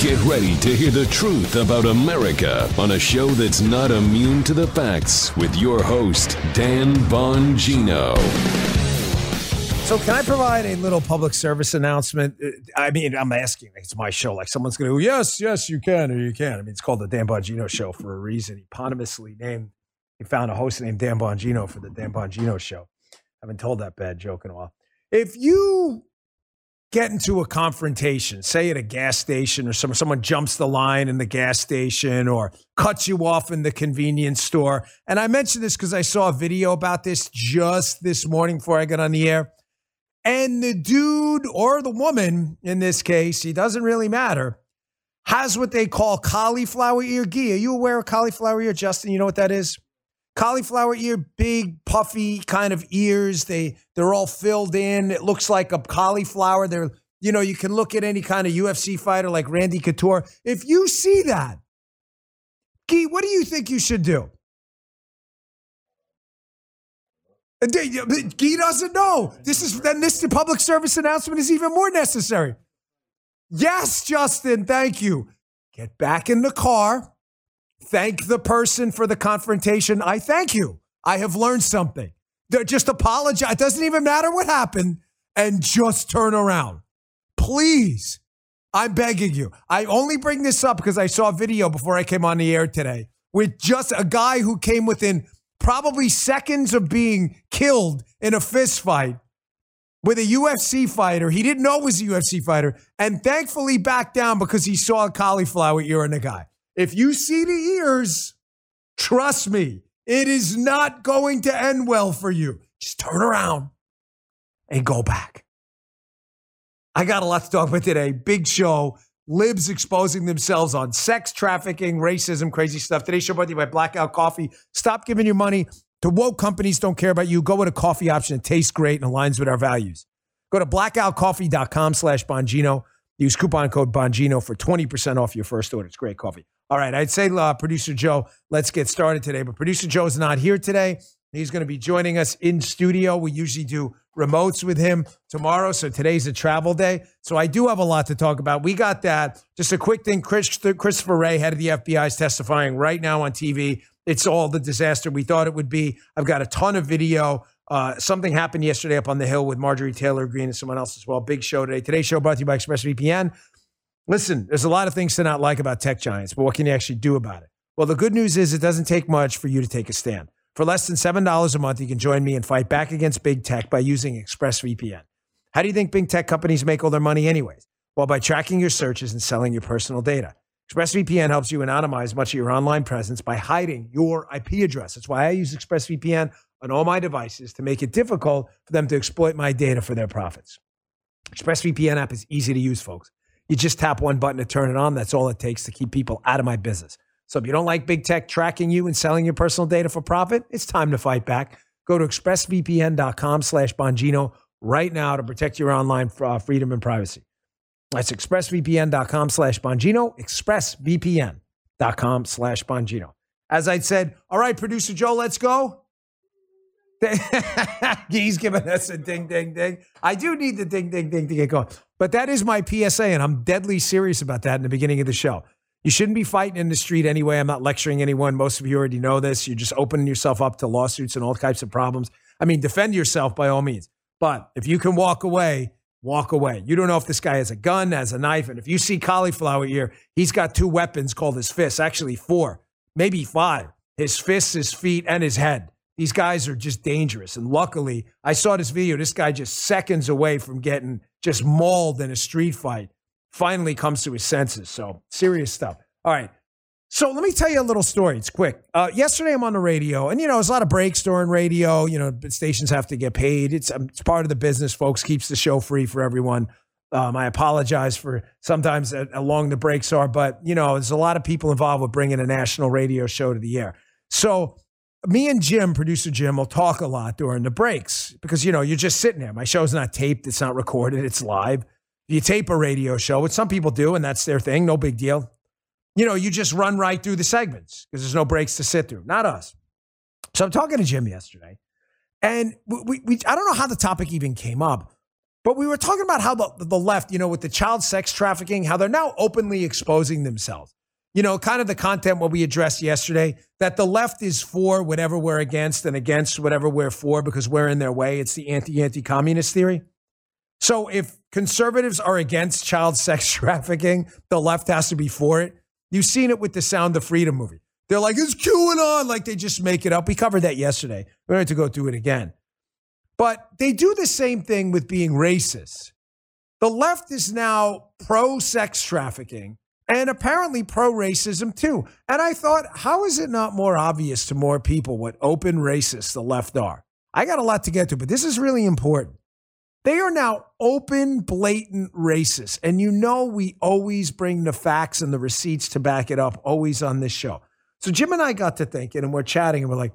Get ready to hear the truth about America on a show that's not immune to the facts with your host, Dan Bongino. So, can I provide a little public service announcement? I mean, I'm asking. It's my show. Like someone's going to go, yes, yes, you can, or you can. I mean, it's called the Dan Bongino Show for a reason. Eponymously named. He found a host named Dan Bongino for the Dan Bongino Show. I haven't told that bad joke in a while. If you get into a confrontation, say at a gas station or some, someone jumps the line in the gas station or cuts you off in the convenience store. And I mentioned this because I saw a video about this just this morning before I got on the air. And the dude or the woman in this case, he doesn't really matter, has what they call cauliflower ear gi. Are you aware of cauliflower ear, Justin? You know what that is? Cauliflower ear, big puffy kind of ears. They they're all filled in. It looks like a cauliflower. They're you know you can look at any kind of UFC fighter like Randy Couture. If you see that, Gee, what do you think you should do? Uh, Gee doesn't know. This is then this public service announcement is even more necessary. Yes, Justin, thank you. Get back in the car thank the person for the confrontation. I thank you. I have learned something. Just apologize. It doesn't even matter what happened and just turn around. Please. I'm begging you. I only bring this up because I saw a video before I came on the air today with just a guy who came within probably seconds of being killed in a fist fight with a UFC fighter. He didn't know was a UFC fighter and thankfully backed down because he saw a cauliflower ear in the guy. If you see the ears, trust me, it is not going to end well for you. Just turn around and go back. I got a lot to talk about today. Big show. Libs exposing themselves on sex trafficking, racism, crazy stuff. Today's show brought to you by Blackout Coffee. Stop giving your money to woke companies don't care about you. Go with a coffee option that tastes great and aligns with our values. Go to blackoutcoffee.com slash Bongino. Use coupon code Bongino for 20% off your first order. It's great coffee. All right, I'd say, uh, producer Joe, let's get started today. But producer Joe is not here today. He's going to be joining us in studio. We usually do remotes with him tomorrow. So today's a travel day. So I do have a lot to talk about. We got that. Just a quick thing Chris, Christopher Wray, head of the FBI, is testifying right now on TV. It's all the disaster we thought it would be. I've got a ton of video. Uh, something happened yesterday up on the Hill with Marjorie Taylor Greene and someone else as well. Big show today. Today's show brought to you by ExpressVPN. Listen, there's a lot of things to not like about tech giants, but what can you actually do about it? Well, the good news is it doesn't take much for you to take a stand. For less than $7 a month, you can join me and fight back against big tech by using ExpressVPN. How do you think big tech companies make all their money, anyways? Well, by tracking your searches and selling your personal data. ExpressVPN helps you anonymize much of your online presence by hiding your IP address. That's why I use ExpressVPN on all my devices to make it difficult for them to exploit my data for their profits. ExpressVPN app is easy to use, folks. You just tap one button to turn it on. That's all it takes to keep people out of my business. So if you don't like big tech tracking you and selling your personal data for profit, it's time to fight back. Go to expressvpn.com slash Bongino right now to protect your online uh, freedom and privacy. That's expressvpn.com slash Bongino, expressvpn.com slash Bongino. As I said, all right, producer Joe, let's go. He's giving us a ding, ding, ding. I do need the ding, ding, ding to get going. But that is my PSA, and I'm deadly serious about that in the beginning of the show. You shouldn't be fighting in the street anyway. I'm not lecturing anyone. Most of you already know this. You're just opening yourself up to lawsuits and all types of problems. I mean, defend yourself by all means. But if you can walk away, walk away. You don't know if this guy has a gun, has a knife. And if you see cauliflower ear, he's got two weapons called his fists, actually four, maybe five his fists, his feet, and his head. These guys are just dangerous. And luckily, I saw this video. This guy just seconds away from getting just mauled in a street fight finally comes to his senses. So serious stuff. All right. So let me tell you a little story. It's quick. Uh, yesterday, I'm on the radio, and you know, there's a lot of breaks during radio. You know, stations have to get paid. It's, um, it's part of the business, folks. Keeps the show free for everyone. Um, I apologize for sometimes how long the breaks are, but you know, there's a lot of people involved with bringing a national radio show to the air. So me and Jim, producer Jim, will talk a lot during the breaks because, you know, you're just sitting there. My show's not taped, it's not recorded, it's live. You tape a radio show, which some people do, and that's their thing, no big deal. You know, you just run right through the segments because there's no breaks to sit through. Not us. So I'm talking to Jim yesterday, and we, we, I don't know how the topic even came up, But we were talking about how the, the left, you know, with the child sex trafficking, how they're now openly exposing themselves. You know, kind of the content what we addressed yesterday that the left is for whatever we're against and against whatever we're for because we're in their way. It's the anti anti communist theory. So if conservatives are against child sex trafficking, the left has to be for it. You've seen it with the Sound of Freedom movie. They're like, it's QAnon, like they just make it up. We covered that yesterday. We don't have to go through it again. But they do the same thing with being racist. The left is now pro sex trafficking and apparently pro racism too. And I thought, how is it not more obvious to more people what open racists the left are? I got a lot to get to, but this is really important. They are now open, blatant racists. And you know, we always bring the facts and the receipts to back it up, always on this show. So Jim and I got to thinking and we're chatting and we're like,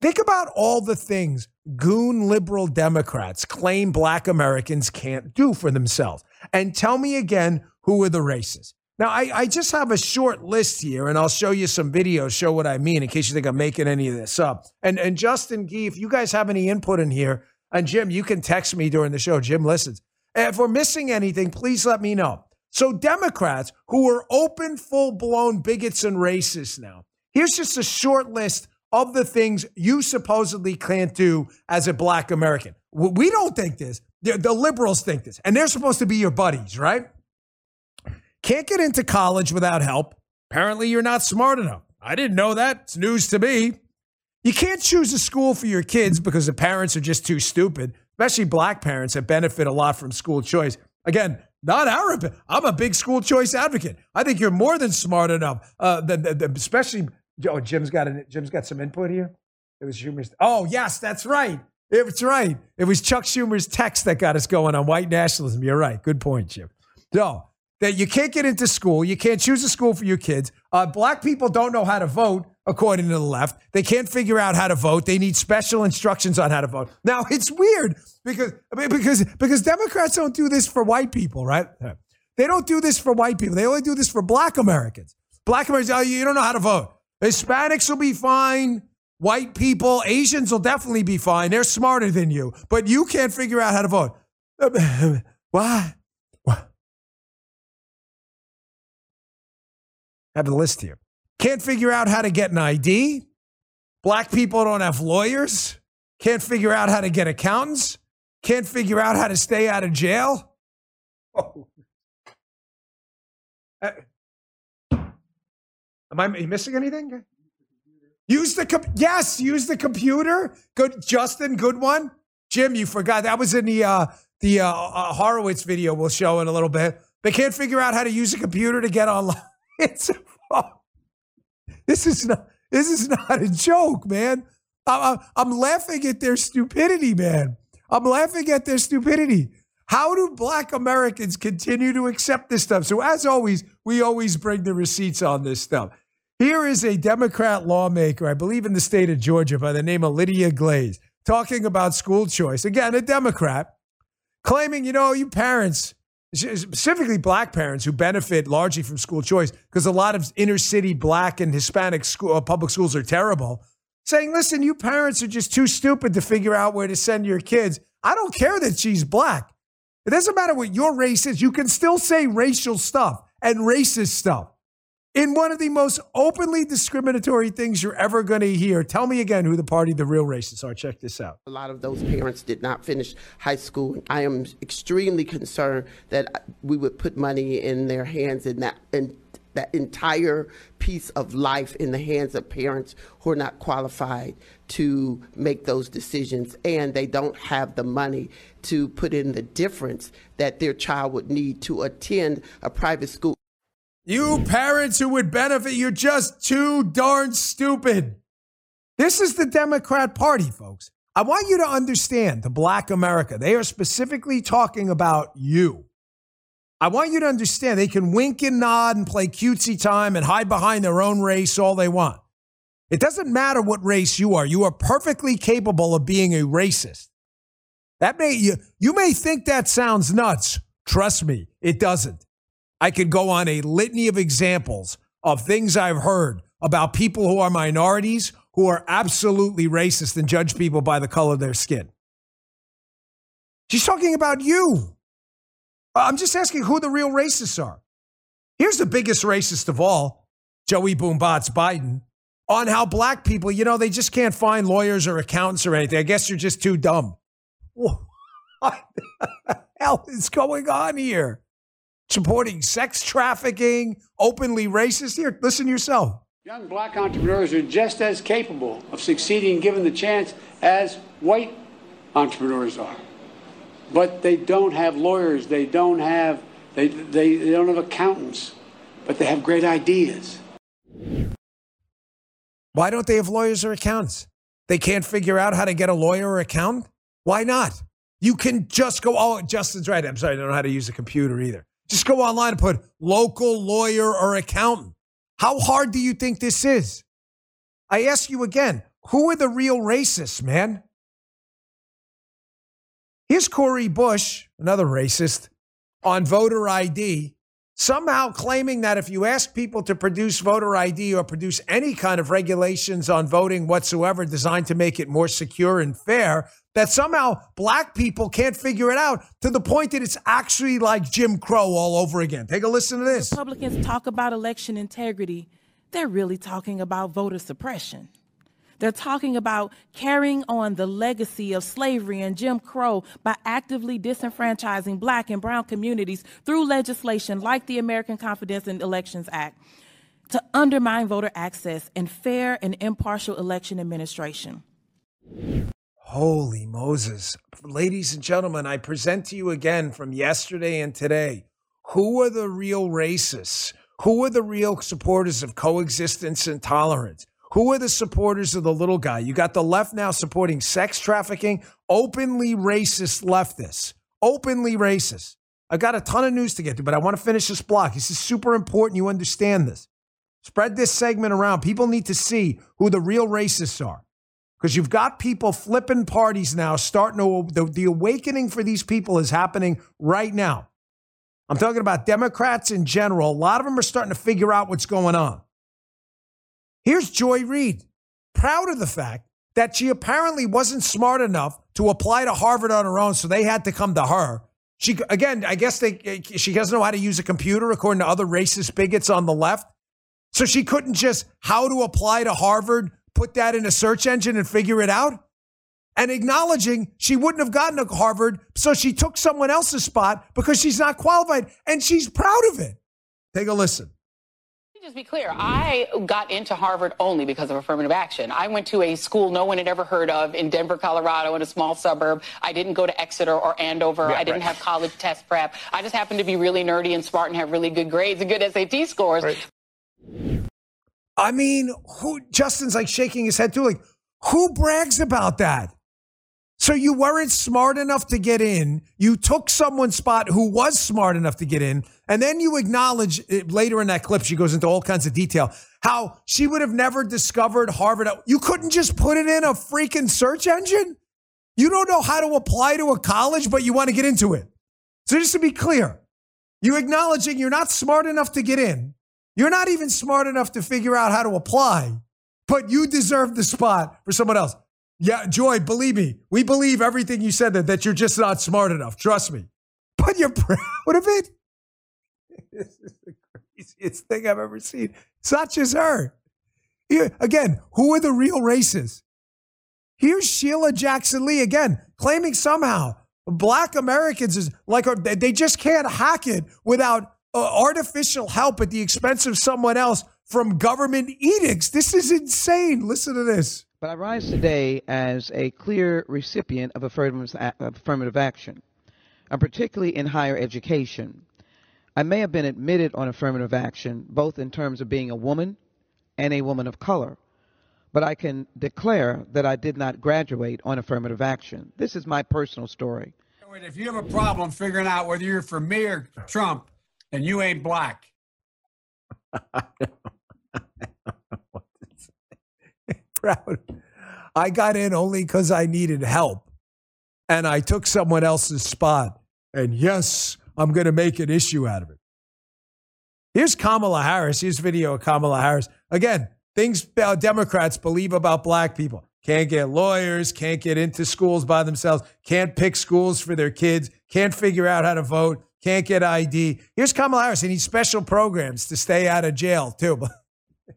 think about all the things goon liberal Democrats claim black Americans can't do for themselves. And tell me again who are the racists. Now, I, I just have a short list here, and I'll show you some videos, show what I mean, in case you think I'm making any of this up. And and Justin Gee, if you guys have any input in here, and Jim, you can text me during the show. Jim listens. If we're missing anything, please let me know. So, Democrats who are open, full blown bigots and racists now, here's just a short list of the things you supposedly can't do as a black American. We don't think this. The liberals think this, and they're supposed to be your buddies, right? Can't get into college without help. Apparently, you're not smart enough. I didn't know that. It's news to me. You can't choose a school for your kids because the parents are just too stupid, especially black parents that benefit a lot from school choice. Again, not our. I'm a big school choice advocate. I think you're more than smart enough. Uh, the, the, the, especially, oh, Jim's got Jim's got some input here. It was Schumer's. Oh, yes, that's right. It's right. It was Chuck Schumer's text that got us going on white nationalism. You're right. Good point, Jim. No, that you can't get into school. You can't choose a school for your kids. Uh, black people don't know how to vote, according to the left. They can't figure out how to vote. They need special instructions on how to vote. Now it's weird because I mean, because because Democrats don't do this for white people, right? They don't do this for white people. They only do this for black Americans. Black Americans, oh, you don't know how to vote. Hispanics will be fine. White people, Asians will definitely be fine. They're smarter than you, but you can't figure out how to vote. Why? Have the list here. Can't figure out how to get an ID. Black people don't have lawyers. Can't figure out how to get accountants. Can't figure out how to stay out of jail. Oh. Uh, am I missing anything? Use the com- yes, use the computer. Good, Justin. Good one. Jim, you forgot that was in the uh, the uh, uh, Horowitz video. We'll show in a little bit. They can't figure out how to use a computer to get online. It's this is not this is not a joke, man. I'm, I'm laughing at their stupidity, man. I'm laughing at their stupidity. How do black Americans continue to accept this stuff? So, as always, we always bring the receipts on this stuff. Here is a Democrat lawmaker, I believe in the state of Georgia, by the name of Lydia Glaize, talking about school choice. Again, a Democrat, claiming, you know, you parents, specifically black parents who benefit largely from school choice because a lot of inner city black and Hispanic school, uh, public schools are terrible. Saying, listen, you parents are just too stupid to figure out where to send your kids. I don't care that she's black. It doesn't matter what your race is. You can still say racial stuff and racist stuff in one of the most openly discriminatory things you're ever going to hear. Tell me again who the party the real racists are. Check this out. A lot of those parents did not finish high school. I am extremely concerned that we would put money in their hands in that in that entire piece of life in the hands of parents who are not qualified to make those decisions and they don't have the money to put in the difference that their child would need to attend a private school you parents who would benefit, you're just too darn stupid. This is the Democrat Party, folks. I want you to understand the black America. They are specifically talking about you. I want you to understand they can wink and nod and play cutesy time and hide behind their own race all they want. It doesn't matter what race you are. You are perfectly capable of being a racist. That may you, you may think that sounds nuts. Trust me, it doesn't. I could go on a litany of examples of things I've heard about people who are minorities who are absolutely racist and judge people by the color of their skin. She's talking about you. Uh, I'm just asking who the real racists are. Here's the biggest racist of all Joey Boombots Biden on how black people, you know, they just can't find lawyers or accountants or anything. I guess you're just too dumb. What the hell is going on here? Supporting sex trafficking, openly racist. Here, listen to yourself. Young black entrepreneurs are just as capable of succeeding given the chance as white entrepreneurs are. But they don't have lawyers, they don't have they, they, they don't have accountants, but they have great ideas. Why don't they have lawyers or accountants? They can't figure out how to get a lawyer or accountant? Why not? You can just go, oh, Justin's right. I'm sorry, I don't know how to use a computer either. Just go online and put local lawyer or accountant. How hard do you think this is? I ask you again, who are the real racists, man? Here's Cori Bush, another racist, on voter ID somehow claiming that if you ask people to produce voter ID or produce any kind of regulations on voting whatsoever designed to make it more secure and fair, that somehow black people can't figure it out to the point that it's actually like Jim Crow all over again. Take a listen to this. Republicans talk about election integrity, they're really talking about voter suppression. They're talking about carrying on the legacy of slavery and Jim Crow by actively disenfranchising black and brown communities through legislation like the American Confidence in Elections Act to undermine voter access and fair and impartial election administration. Holy Moses. Ladies and gentlemen, I present to you again from yesterday and today who are the real racists? Who are the real supporters of coexistence and tolerance? Who are the supporters of the little guy? You got the left now supporting sex trafficking, openly racist leftists, openly racist. I got a ton of news to get to, but I want to finish this block. This is super important. You understand this. Spread this segment around. People need to see who the real racists are. Because you've got people flipping parties now, starting to, the, the awakening for these people is happening right now. I'm talking about Democrats in general. A lot of them are starting to figure out what's going on. Here's Joy Reid, proud of the fact that she apparently wasn't smart enough to apply to Harvard on her own, so they had to come to her. She again, I guess they she doesn't know how to use a computer, according to other racist bigots on the left. So she couldn't just how to apply to Harvard, put that in a search engine and figure it out. And acknowledging she wouldn't have gotten to Harvard, so she took someone else's spot because she's not qualified, and she's proud of it. Take a listen just be clear. I got into Harvard only because of affirmative action. I went to a school no one had ever heard of in Denver, Colorado, in a small suburb. I didn't go to Exeter or Andover. Yeah, I didn't right. have college test prep. I just happened to be really nerdy and smart and have really good grades and good SAT scores. Right. I mean, who Justin's like shaking his head too. Like, who brags about that? So you weren't smart enough to get in. You took someone's spot who was smart enough to get in. And then you acknowledge eh, later in that clip, she goes into all kinds of detail how she would have never discovered Harvard. You couldn't just put it in a freaking search engine. You don't know how to apply to a college, but you want to get into it. So just to be clear, you acknowledging you're not smart enough to get in. You're not even smart enough to figure out how to apply, but you deserve the spot for someone else. Yeah, Joy, believe me, we believe everything you said that, that you're just not smart enough. Trust me. But you're proud of it? This is the craziest thing I've ever seen. Such as her. Here, again, who are the real racists? Here's Sheila Jackson Lee again, claiming somehow black Americans is like they just can't hack it without uh, artificial help at the expense of someone else from government edicts. This is insane. Listen to this. But I rise today as a clear recipient of affirmative action, and particularly in higher education. I may have been admitted on affirmative action, both in terms of being a woman and a woman of color, but I can declare that I did not graduate on affirmative action. This is my personal story. If you have a problem figuring out whether you're for me or Trump, and you ain't black. proud. I got in only because I needed help. And I took someone else's spot. And yes, I'm going to make an issue out of it. Here's Kamala Harris. Here's video of Kamala Harris. Again, things uh, Democrats believe about black people. can't get lawyers, can't get into schools by themselves, can't pick schools for their kids, can't figure out how to vote, can't get ID. Here's Kamala Harris. He needs special programs to stay out of jail, too.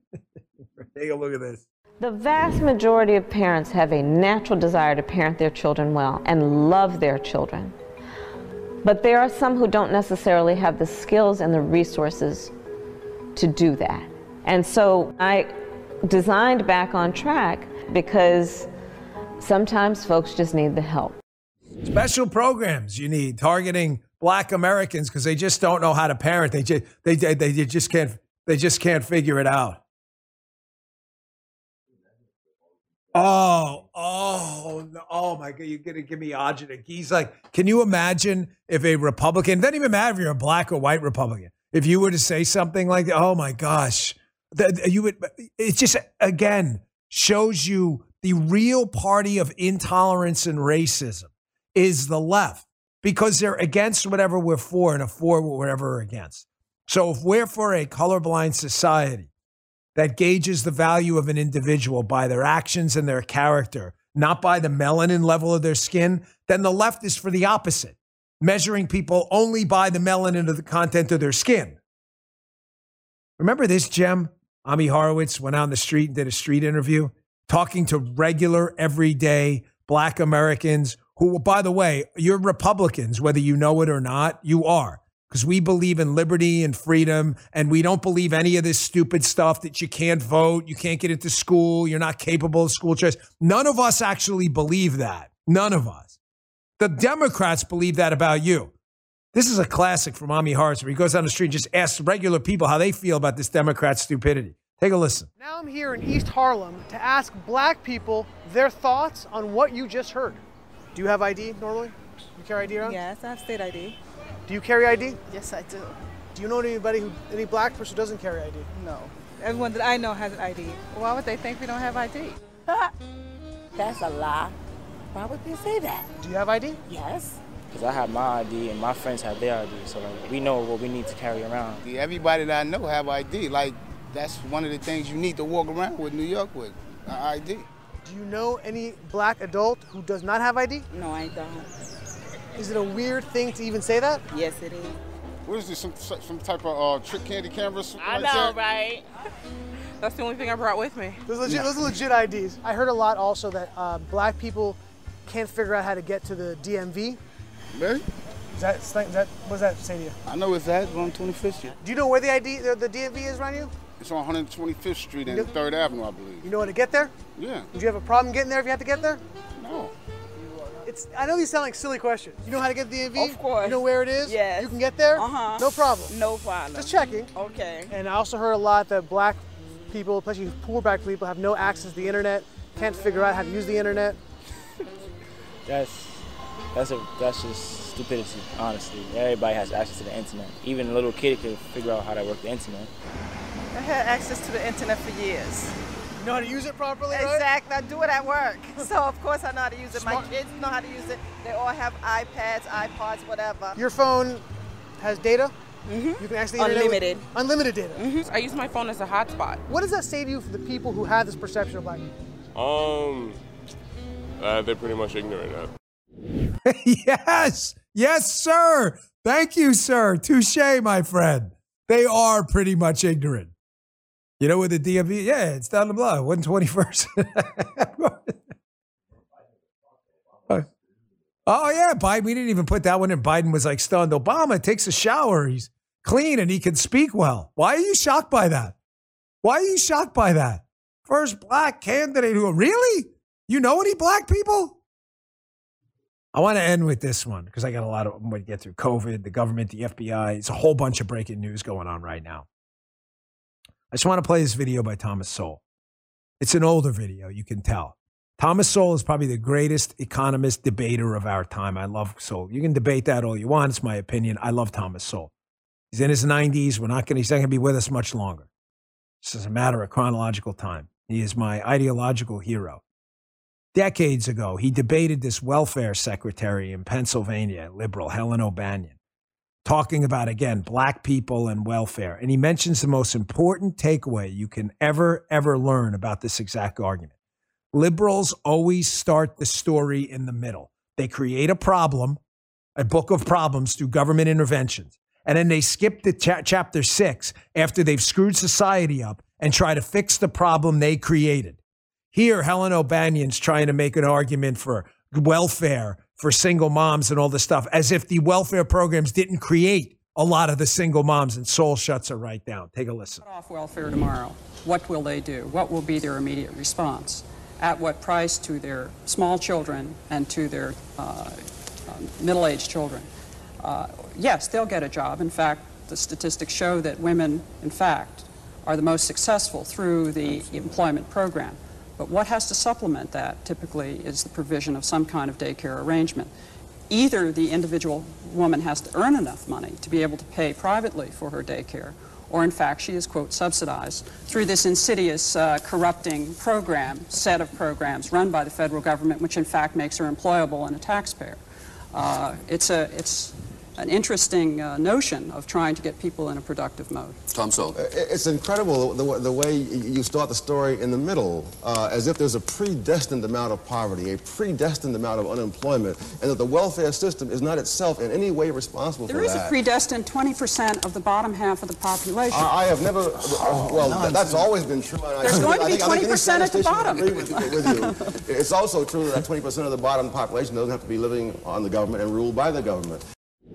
Take a look at this. The vast majority of parents have a natural desire to parent their children well and love their children. But there are some who don't necessarily have the skills and the resources to do that. And so I designed Back on Track because sometimes folks just need the help. Special programs you need targeting black Americans because they just don't know how to parent. They just they, they they just can't they just can't figure it out. Oh, oh, oh my God! You're gonna give me agita. He's like, can you imagine if a Republican? Doesn't even matter if you're a black or white Republican. If you were to say something like, "Oh my gosh," that you would. It just again shows you the real party of intolerance and racism is the left because they're against whatever we're for and for whatever we're against. So if we're for a colorblind society that gauges the value of an individual by their actions and their character, not by the melanin level of their skin, then the left is for the opposite, measuring people only by the melanin of the content of their skin. Remember this gem? Ami Horowitz went out on the street and did a street interview talking to regular, everyday black Americans who, by the way, you're Republicans, whether you know it or not, you are because we believe in liberty and freedom and we don't believe any of this stupid stuff that you can't vote, you can't get into school, you're not capable of school choice. None of us actually believe that. None of us. The Democrats believe that about you. This is a classic from Ami Horowitz where he goes down the street and just asks regular people how they feel about this Democrat stupidity. Take a listen. Now I'm here in East Harlem to ask black people their thoughts on what you just heard. Do you have ID normally? You carry ID around? Yes, I have state ID. Do you carry ID? Yes, I do. Do you know anybody who, any black person who doesn't carry ID? No. Everyone that I know has an ID. Why would they think we don't have ID? That's a lie. Why would they say that? Do you have ID? Yes. Because I have my ID and my friends have their ID, so like, we know what we need to carry around. Everybody that I know have ID. Like that's one of the things you need to walk around with New York with, ID. Do you know any black adult who does not have ID? No, I don't. Is it a weird thing to even say that? Yes, it is. What is this? Some some type of uh, trick candy camera? I like know, that? right? That's the only thing I brought with me. Those, legit, those are legit IDs. I heard a lot also that uh, black people can't figure out how to get to the DMV. Really? Is that, is that what does that say to you? I know it's that on 25th Street. Do you know where the ID, the, the DMV is around you? It's on 125th Street and You- 3rd Avenue, I believe. You know how to get there? Yeah. Would you have a problem getting there if you had to get there? No. It's. I know these sound like silly questions. You know how to get the DMV? Of course. You know where it is? Yes. You can get there? Uh-huh. No problem. No problem. Just checking. Okay. And I also heard a lot that black people, especially poor black people, have no access to the internet, can't figure out how to use the internet. That's that's a that's just stupidity, honestly. Everybody has access to the internet. Even a little kid can figure out how to work the internet. I had access to the internet for years. You know how to use it properly, right? Exactly. I do it at work. So of course I know how to use it. My kids know how to use it. They all have iPads, iPods, whatever. Your phone has data. Mm-hmm. You can actually the internet with- Unlimited. unlimited data. Mm-hmm. I use my phone as a hotspot. What does that say to you for the people who have this perception of black people? Um, uh, they're pretty much ignorant of. yes, yes, sir. Thank you, sir. Touche, my friend. They are pretty much ignorant. You know where the DMV? Yeah, it's down the block, 121st. oh, yeah, Biden. We didn't even put that one in. Biden was like stunned. Obama takes a shower. He's clean and he can speak well. Why are you shocked by that? Why are you shocked by that? First black candidate who, really? You know any black people? I want to end with this one because I got a lot of them to get through COVID, the government, the FBI. It's a whole bunch of breaking news going on right now. I just want to play this video by Thomas Sowell. It's an older video, you can tell. Thomas Sowell is probably the greatest economist debater of our time. I love Sowell. You can debate that all you want. It's my opinion. I love Thomas Sowell. He's in his 90s. We're not going he's not going to be with us much longer. This is a matter of chronological time. He is my ideological hero. Decades ago, he debated this welfare secretary in Pennsylvania, liberal Helen O'Bannon, talking about, again, black people and welfare. And he mentions the most important takeaway you can ever, ever learn about this exact argument. Liberals always start the story in the middle. They create a problem, a book of problems through government interventions. And then they skip to cha- chapter six after they've screwed society up and try to fix the problem they created. Here, Helen O'Bannon's trying to make an argument for welfare for single moms and all this stuff, as if the welfare programs didn't create a lot of the single moms. And Sowell shuts her right down. Take a listen. Off welfare tomorrow. What will they do? What will be their immediate response? At what price to their small children and to their uh, um, middle-aged children? Uh, yes, they'll get a job. In fact, the statistics show that women, in fact, are the most successful through the employment program. But what has to supplement that typically is the provision of some kind of daycare arrangement. Either the individual woman has to earn enough money to be able to pay privately for her daycare, or in fact she is, quote, subsidized through this insidious uh, corrupting program, set of programs run by the federal government, which in fact makes her employable and a taxpayer. Uh, it's, a, it's an interesting uh, notion of trying to get people in a productive mode. Tom Sowell. It's incredible the, the, way you start the story in the middle, uh, as if there's a predestined amount of poverty, a predestined amount of unemployment, and that the welfare system is not itself in any way responsible there for that. There is a predestined 20% of the bottom half of the population. I, I have never, uh, well, no, that's always been true. There's going to be 20% at the bottom. With, with you. it's also true that 20% of the bottom population doesn't have to be living on the government and ruled by the government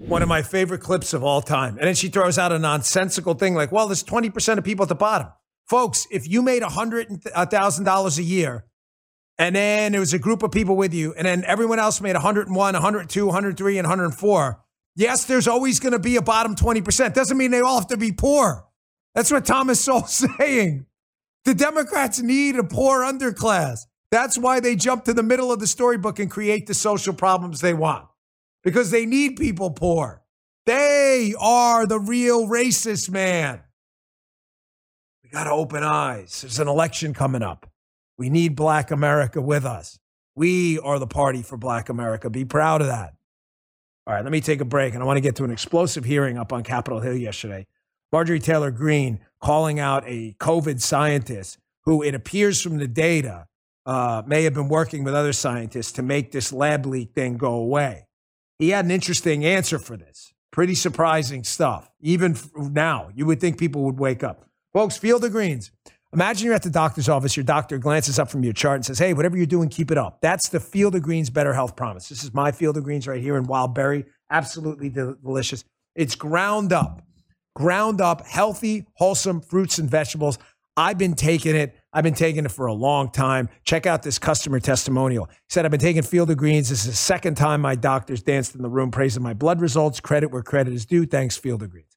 one of my favorite clips of all time. And then she throws out a nonsensical thing like, well, there's 20% of people at the bottom. Folks, if you made $100,000 a year and then there was a group of people with you and then everyone else made 101, 102, 103, and 104, yes, there's always going to be a bottom 20%. Doesn't mean they all have to be poor. That's what Thomas Sowell's saying. The Democrats need a poor underclass. That's why they jump to the middle of the storybook and create the social problems they want because they need people poor. They are the real racist man. We got to open eyes. There's an election coming up. We need Black America with us. We are the party for Black America. Be proud of that. All right, let me take a break. And I want to get to an explosive hearing up on Capitol Hill yesterday. Marjorie Taylor Greene calling out a COVID scientist who, it appears from the data, uh, may have been working with other scientists to make this lab leak thing go away he had an interesting answer for this. Pretty surprising stuff. Even now, you would think people would wake up. Folks, Field of Greens. Imagine you're at the doctor's office. Your doctor glances up from your chart and says, Hey, whatever you're doing, keep it up. That's the Field of Greens Better Health Promise. This is my Field of Greens right here in Wild Berry. Absolutely delicious. It's ground up, ground up, healthy, wholesome fruits and vegetables. I've been taking it. I've been taking it for a long time. Check out this customer testimonial. He said, I've been taking Field of Greens. This is the second time my doctors danced in the room praising my blood results. Credit where credit is due. Thanks, Field of Greens.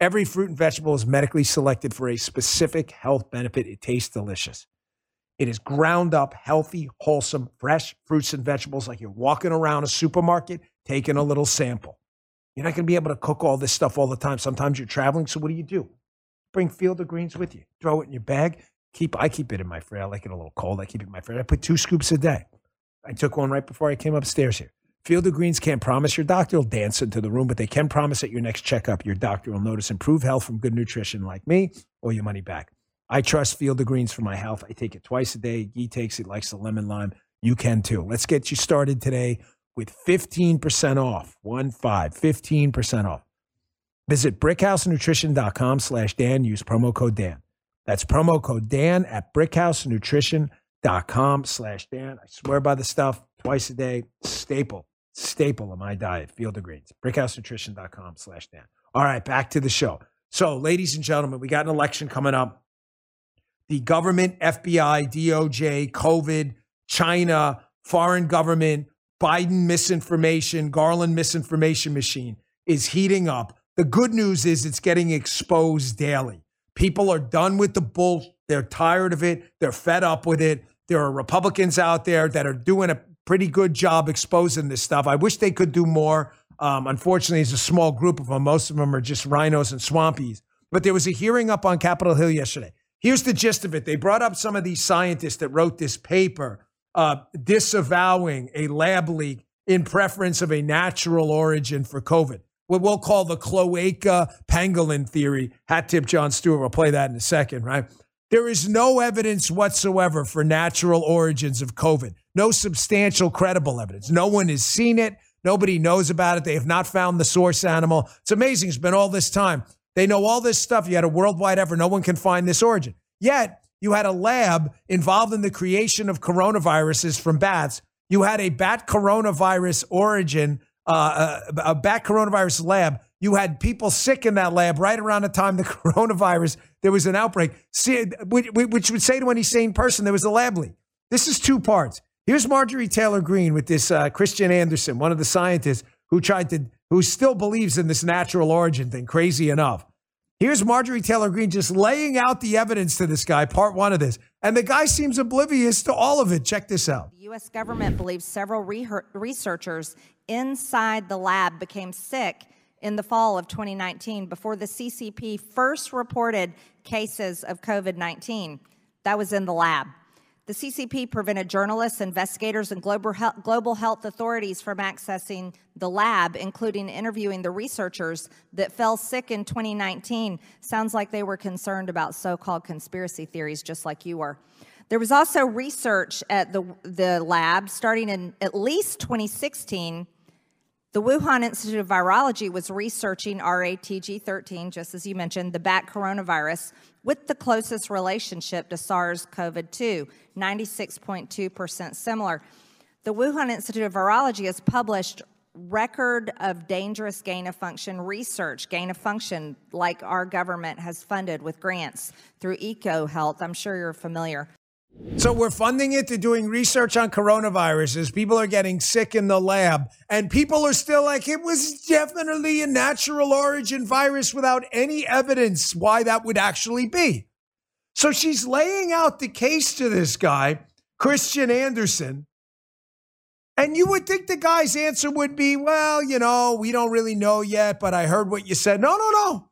Every fruit and vegetable is medically selected for a specific health benefit. It tastes delicious. It is ground up, healthy, wholesome, fresh fruits and vegetables like you're walking around a supermarket taking a little sample. You're not going to be able to cook all this stuff all the time. Sometimes you're traveling. So what do you do? Bring Field of Greens with you. Throw it in your bag. Keep I keep it in my fridge. I like it a little cold. I keep it in my fridge. I put two scoops a day. I took one right before I came upstairs here. Field of Greens can't promise your doctor will dance into the room, but they can promise at your next checkup your doctor will notice improved health from good nutrition like me or your money back. I trust Field of Greens for my health. I take it twice a day. Gee takes it, likes the lemon lime. You can too. Let's get you started today with 15% off. One five, 15% off. Visit brickhousenutrition.com slash Dan. Use promo code Dan. That's promo code Dan at brickhousenutrition.com slash Dan. I swear by the stuff twice a day. Staple, staple of my diet. Field of Greens. brickhousenutrition.com slash Dan. All right, back to the show. So, ladies and gentlemen, we got an election coming up. The government, FBI, DOJ, COVID, China, foreign government, Biden misinformation, Garland misinformation machine is heating up the good news is it's getting exposed daily. People are done with the bull. They're tired of it. They're fed up with it. There are Republicans out there that are doing a pretty good job exposing this stuff. I wish they could do more. Um, unfortunately, it's a small group of them. Most of them are just RINOs and swampies. But there was a hearing up on Capitol Hill yesterday. Here's the gist of it. They brought up some of these scientists that wrote this paper uh, disavowing a lab leak in preference of a natural origin for COVID what we'll call the cloaca pangolin theory. Hat tip Jon Stewart. We'll play that in a second, right? There is no evidence whatsoever for natural origins of COVID. No substantial, credible evidence. No one has seen it. Nobody knows about it. They have not found the source animal. It's amazing. It's been all this time. They know all this stuff. You had a worldwide effort. No one can find this origin. Yet, you had a lab involved in the creation of coronaviruses from bats. You had a bat coronavirus origin, uh, a, a bat coronavirus lab. You had people sick in that lab right around the time the coronavirus, there was an outbreak, See, which would say to any sane person there was a lab leak. This is two parts. Here's Marjorie Taylor Greene with this uh, Kristian Andersen, one of the scientists who tried to, who still believes in this natural origin thing, crazy enough. Here's Marjorie Taylor Greene just laying out the evidence to this guy, part one of this. And the guy seems oblivious to all of it. Check this out. The U.S. government believes several re- researchers inside the lab became sick in the fall of 2019 before the CCP first reported cases of COVID 19. That was in the lab. The CCP prevented journalists, investigators, and global health authorities from accessing the lab, including interviewing the researchers that fell sick in 2019. Sounds like they were concerned about so called conspiracy theories, just like you were. There was also research at the, the lab starting in at least 2016 the Wuhan Institute of Virology was researching RATG13, just as you mentioned, the bat coronavirus, with the closest relationship to SARS CoV 2, 96.2% similar. The Wuhan Institute of Virology has published record of dangerous gain of function research, gain of function, like our government has funded with grants through EcoHealth. I'm sure you're familiar. So we're funding it to doing research on coronaviruses. People are getting sick in the lab, and people are still like, it was definitely a natural origin virus without any evidence why that would actually be. So she's laying out the case to this guy, Kristian Andersen. And you would think the guy's answer would be, well, you know, we don't really know yet, but I heard what you said. No, no, no.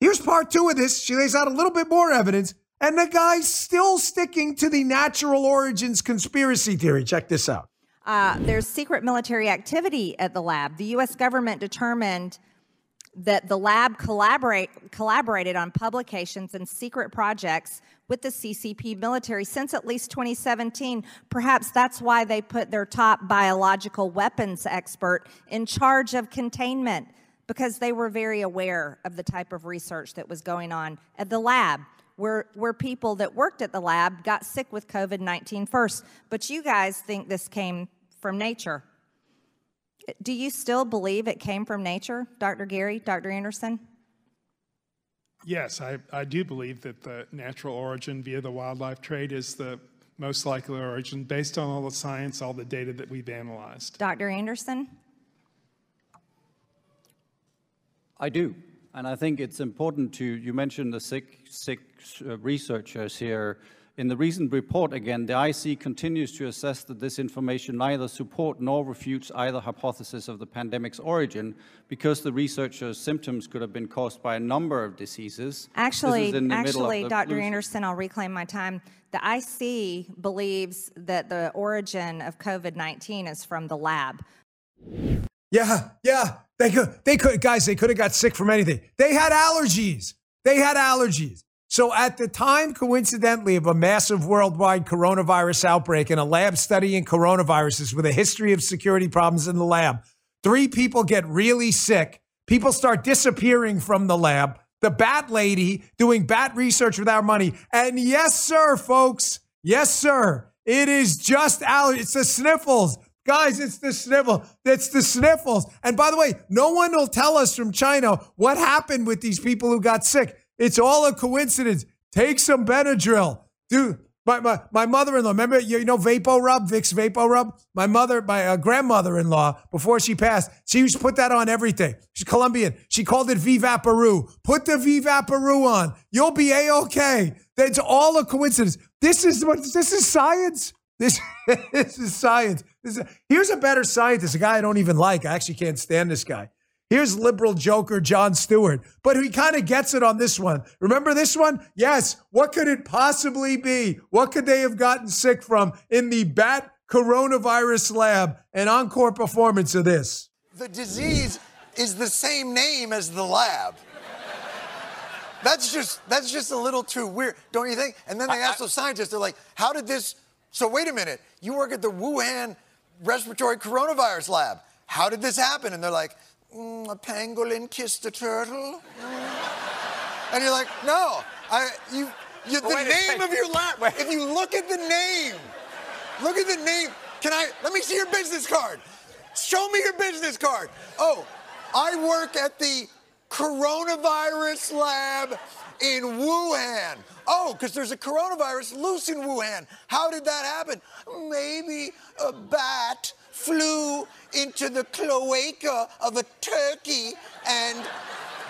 Here's part two of this. She lays out a little bit more evidence. And the guy's still sticking to the natural origins conspiracy theory. Check this out. Uh, there's secret military activity at the lab. The U.S. government determined that the lab collaborate, collaborated on publications and secret projects with the CCP military since at least 2017. Perhaps that's why they put their top biological weapons expert in charge of containment, because they were very aware of the type of research that was going on at the lab where, where people that worked at the lab got sick with COVID 19 first. But you guys think this came from nature. Do you still believe it came from nature, Dr. Garry, Dr. Andersen? Yes, I, I do believe that the natural origin via the wildlife trade is the most likely origin based on all the science, all the data that we've analyzed. Dr. Andersen? I do. And I think it's important to, you mentioned the sick, sick uh, researchers here. In the recent report, again, the IC continues to assess that this information neither support nor refutes either hypothesis of the pandemic's origin because the researchers' symptoms could have been caused by a number of diseases. Actually, actually, Dr. Andersen, I'll reclaim my time. The IC believes that the origin of COVID-19 is from the lab. Yeah, yeah. They could, they could, guys, they could have got sick from anything. They had allergies. They had allergies. So at the time, coincidentally, of a massive worldwide coronavirus outbreak and a lab studying coronaviruses with a history of security problems in the lab, three people get really sick. People start disappearing from the lab. The bat lady doing bat research with our money. And yes, sir, folks. Yes, sir. It is just allergies. It's the sniffles. Guys, it's the sniffle. It's the sniffles. And by the way, no one will tell us from China what happened with these people who got sick. It's all a coincidence. Take some Benadryl. Dude, my, my, my mother-in-law, remember, you, know Vapo Rub, Vicks Vapo Rub? My mother, my uh, grandmother-in-law, before she passed, she used to put that on everything. She's Colombian. She called it Vivaporub. Put the Vivaporub on. You'll be A-okay. That's all a coincidence. This is what, this is science. This, this is science. This is, here's a better scientist, a guy I don't even like. I actually can't stand this guy. Here's liberal joker Jon Stewart, but he kind of gets it on this one. Remember this one? Yes. What could it possibly be? What could they have gotten sick from in the bat coronavirus lab? An encore performance of this. The disease is the same name as the lab. That's just that's just a little too weird, don't you think? And then they ask those scientists, they're like, "How did this?" So wait a minute, you work at the Wuhan respiratory coronavirus lab. How did this happen? And they're like, mm, "A pangolin kissed a turtle." and you're like, "No, I you." you the Wait name of your lab. Wait. If you look at the name, look at the name. Can I? Let me see your business card. Show me your business card. Oh, I work at the coronavirus lab in Wuhan. Oh, because there's a coronavirus loose in Wuhan. How did that happen? Maybe a bat flew into the cloaca of a turkey and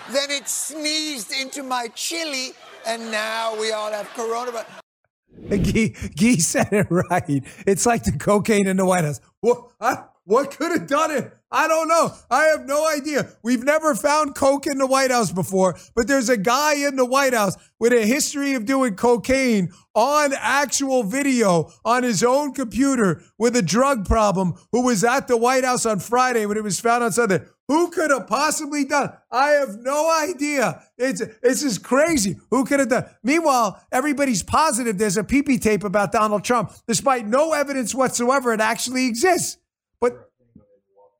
then it sneezed into my chili, and now we all have coronavirus. Gee, Guy said it right. It's like the cocaine in the White House. What, I, what could have done it? I don't know. I have no idea. We've never found coke in the White House before, but there's a guy in the White House with a history of doing cocaine on actual video on his own computer with a drug problem who was at the White House on Friday when it was found on Sunday. Who could have possibly done? I have no idea. It's it's just crazy. Who could have done? Meanwhile, everybody's positive there's a PP tape about Donald Trump, despite no evidence whatsoever it actually exists.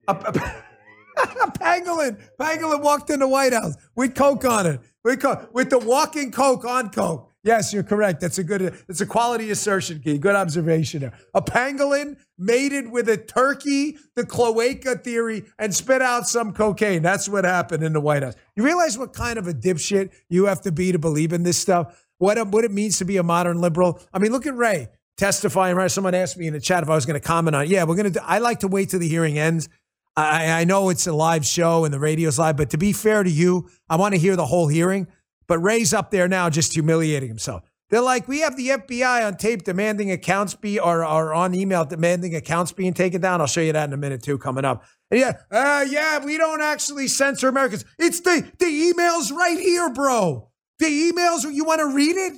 A, a, pangolin, pangolin walked in the White House with coke on it, with, with the walking coke on coke. Yes, you're correct. That's a good. It's a quality assertion, Key. Good observation there. A pangolin mated with a turkey, the cloaca theory, and spit out some cocaine. That's what happened in the White House. You realize what kind of a dipshit you have to be to believe in this stuff? What um, what it means to be a modern liberal? I mean, look at Wray testifying. Right? Someone asked me in the chat if I was going to comment on. it. Yeah, we're going to. I like to wait till the hearing ends. I, I know it's a live show and the radio's live, but to be fair to you, I want to hear the whole hearing. But Wray's up there now just humiliating himself. They're like, we have the FBI on tape demanding accounts be or, or on email demanding accounts being taken down. I'll show you that in a minute too, coming up. And yeah, uh, yeah, we don't actually censor Americans. It's the the emails right here, bro. The emails. You want to read it?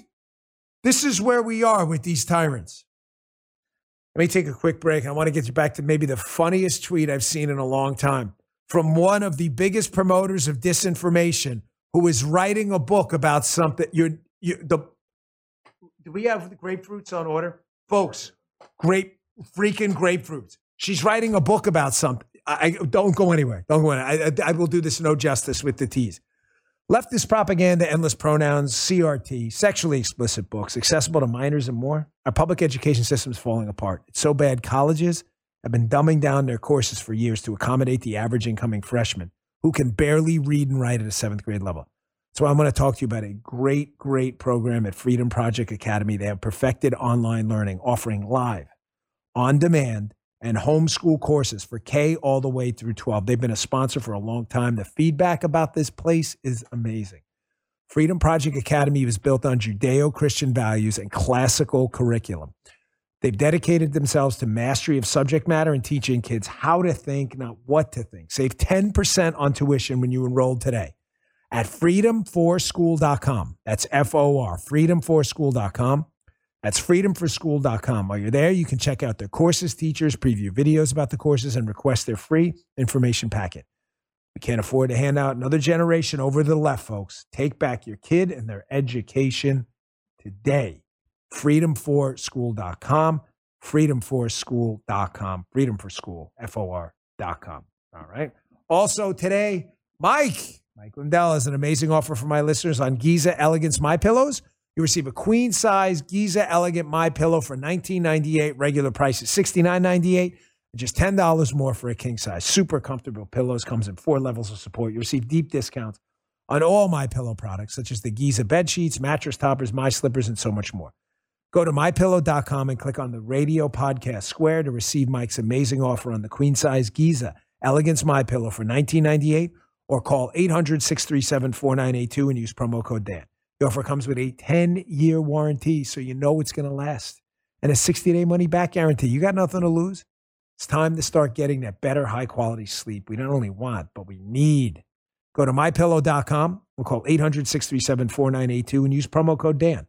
This is where we are with these tyrants. Let me take a quick break. I want to get you back to maybe the funniest tweet I've seen in a long time from one of the biggest promoters of disinformation who is writing a book about something. You're, you, the, do we have the grapefruits on order? Folks, grape, freaking grapefruits. She's writing a book about something. I, I don't go anywhere. Don't go anywhere. I, I, I will do this no justice with the T's. Leftist propaganda, endless pronouns, CRT, sexually explicit books, accessible to minors and more. Our public education system is falling apart. It's so bad, colleges have been dumbing down their courses for years to accommodate the average incoming freshman who can barely read and write at a seventh grade level. So I'm going to talk to you about a great, great program at Freedom Project Academy. They have perfected online learning, offering live, on demand, and homeschool courses for K all the way through 12. They've been a sponsor for a long time. The feedback about this place is amazing. Freedom Project Academy was built on Judeo Christian values and classical curriculum. They've dedicated themselves to mastery of subject matter and teaching kids how to think, not what to think. Save 10% on tuition when you enroll today at freedomforschool.com. That's F O R, freedomforschool.com. That's freedomforschool.com. While you're there, you can check out their courses, teachers, preview videos about the courses, and request their free information packet. We can't afford to hand out another generation over to the left, folks. Take back your kid and their education today. Freedomforschool.com, freedomforschool.com, freedomforschool, F-O-R.com. All right. Also today, Mike, Mike Lindell has an amazing offer for my listeners on Giza Elegance My Pillows. You receive a queen size Giza Elegant My Pillow for $19.98. Regular price is $69.98. Just $10 more for a king size. Super comfortable pillows. Comes in four levels of support. You receive deep discounts on all my pillow products, such as the Giza bed sheets, mattress toppers, my slippers, and so much more. Go to mypillow.com and click on the radio podcast square to receive Mike's amazing offer on the queen size Giza Elegance My Pillow for $19.98 or call 800 637 4982 and use promo code Dan. The offer comes with a 10 year warranty, so you know it's going to last, and a 60 day money back guarantee. You got nothing to lose. It's time to start getting that better, high quality sleep we not only want, but we need. Go to mypillow.com or call 800 637 4982 and use promo code Dan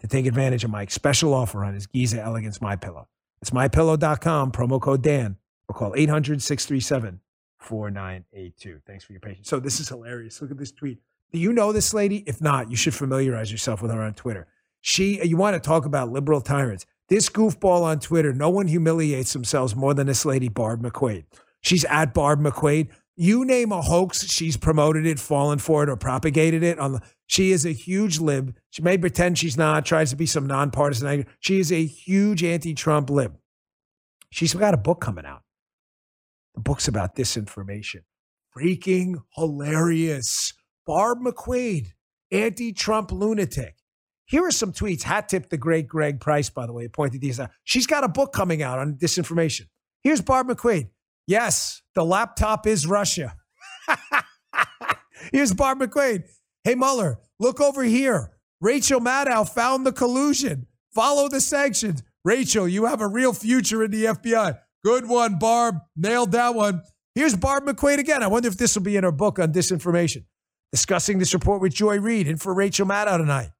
to take advantage of Mike's special offer on his Giza Elegance My Pillow. It's mypillow.com, promo code Dan, or call 800 637 4982. Thanks for your patience. So, this is hilarious. Look at this tweet. Do you know this lady? If not, you should familiarize yourself with her on Twitter. She, uh, you want to talk about liberal tyrants. This goofball on Twitter, no one humiliates themselves more than this lady, Barb McQuade. She's at Barb McQuade. You name a hoax, she's promoted it, fallen for it, or propagated it. On the, she is a huge lib. She may pretend she's not, tries to be some nonpartisan. She is a huge anti-Trump lib. She's got a book coming out. The book's about disinformation. Freaking hilarious. Barb McQuade, anti-Trump lunatic. Here are some tweets. Hat tip the great Greg Price, by the way, pointed these out. She's got a book coming out on disinformation. Here's Barb McQuade. Yes, the laptop is Russia. Here's Barb McQuade. Hey, Mueller, look over here. Rachel Maddow found the collusion. Follow the sanctions. Rachel, you have a real future in the FBI. Good one, Barb. Nailed that one. Here's Barb McQuade again. I wonder if this will be in her book on disinformation. Discussing this report with Joy Reid and for Rachel Maddow tonight.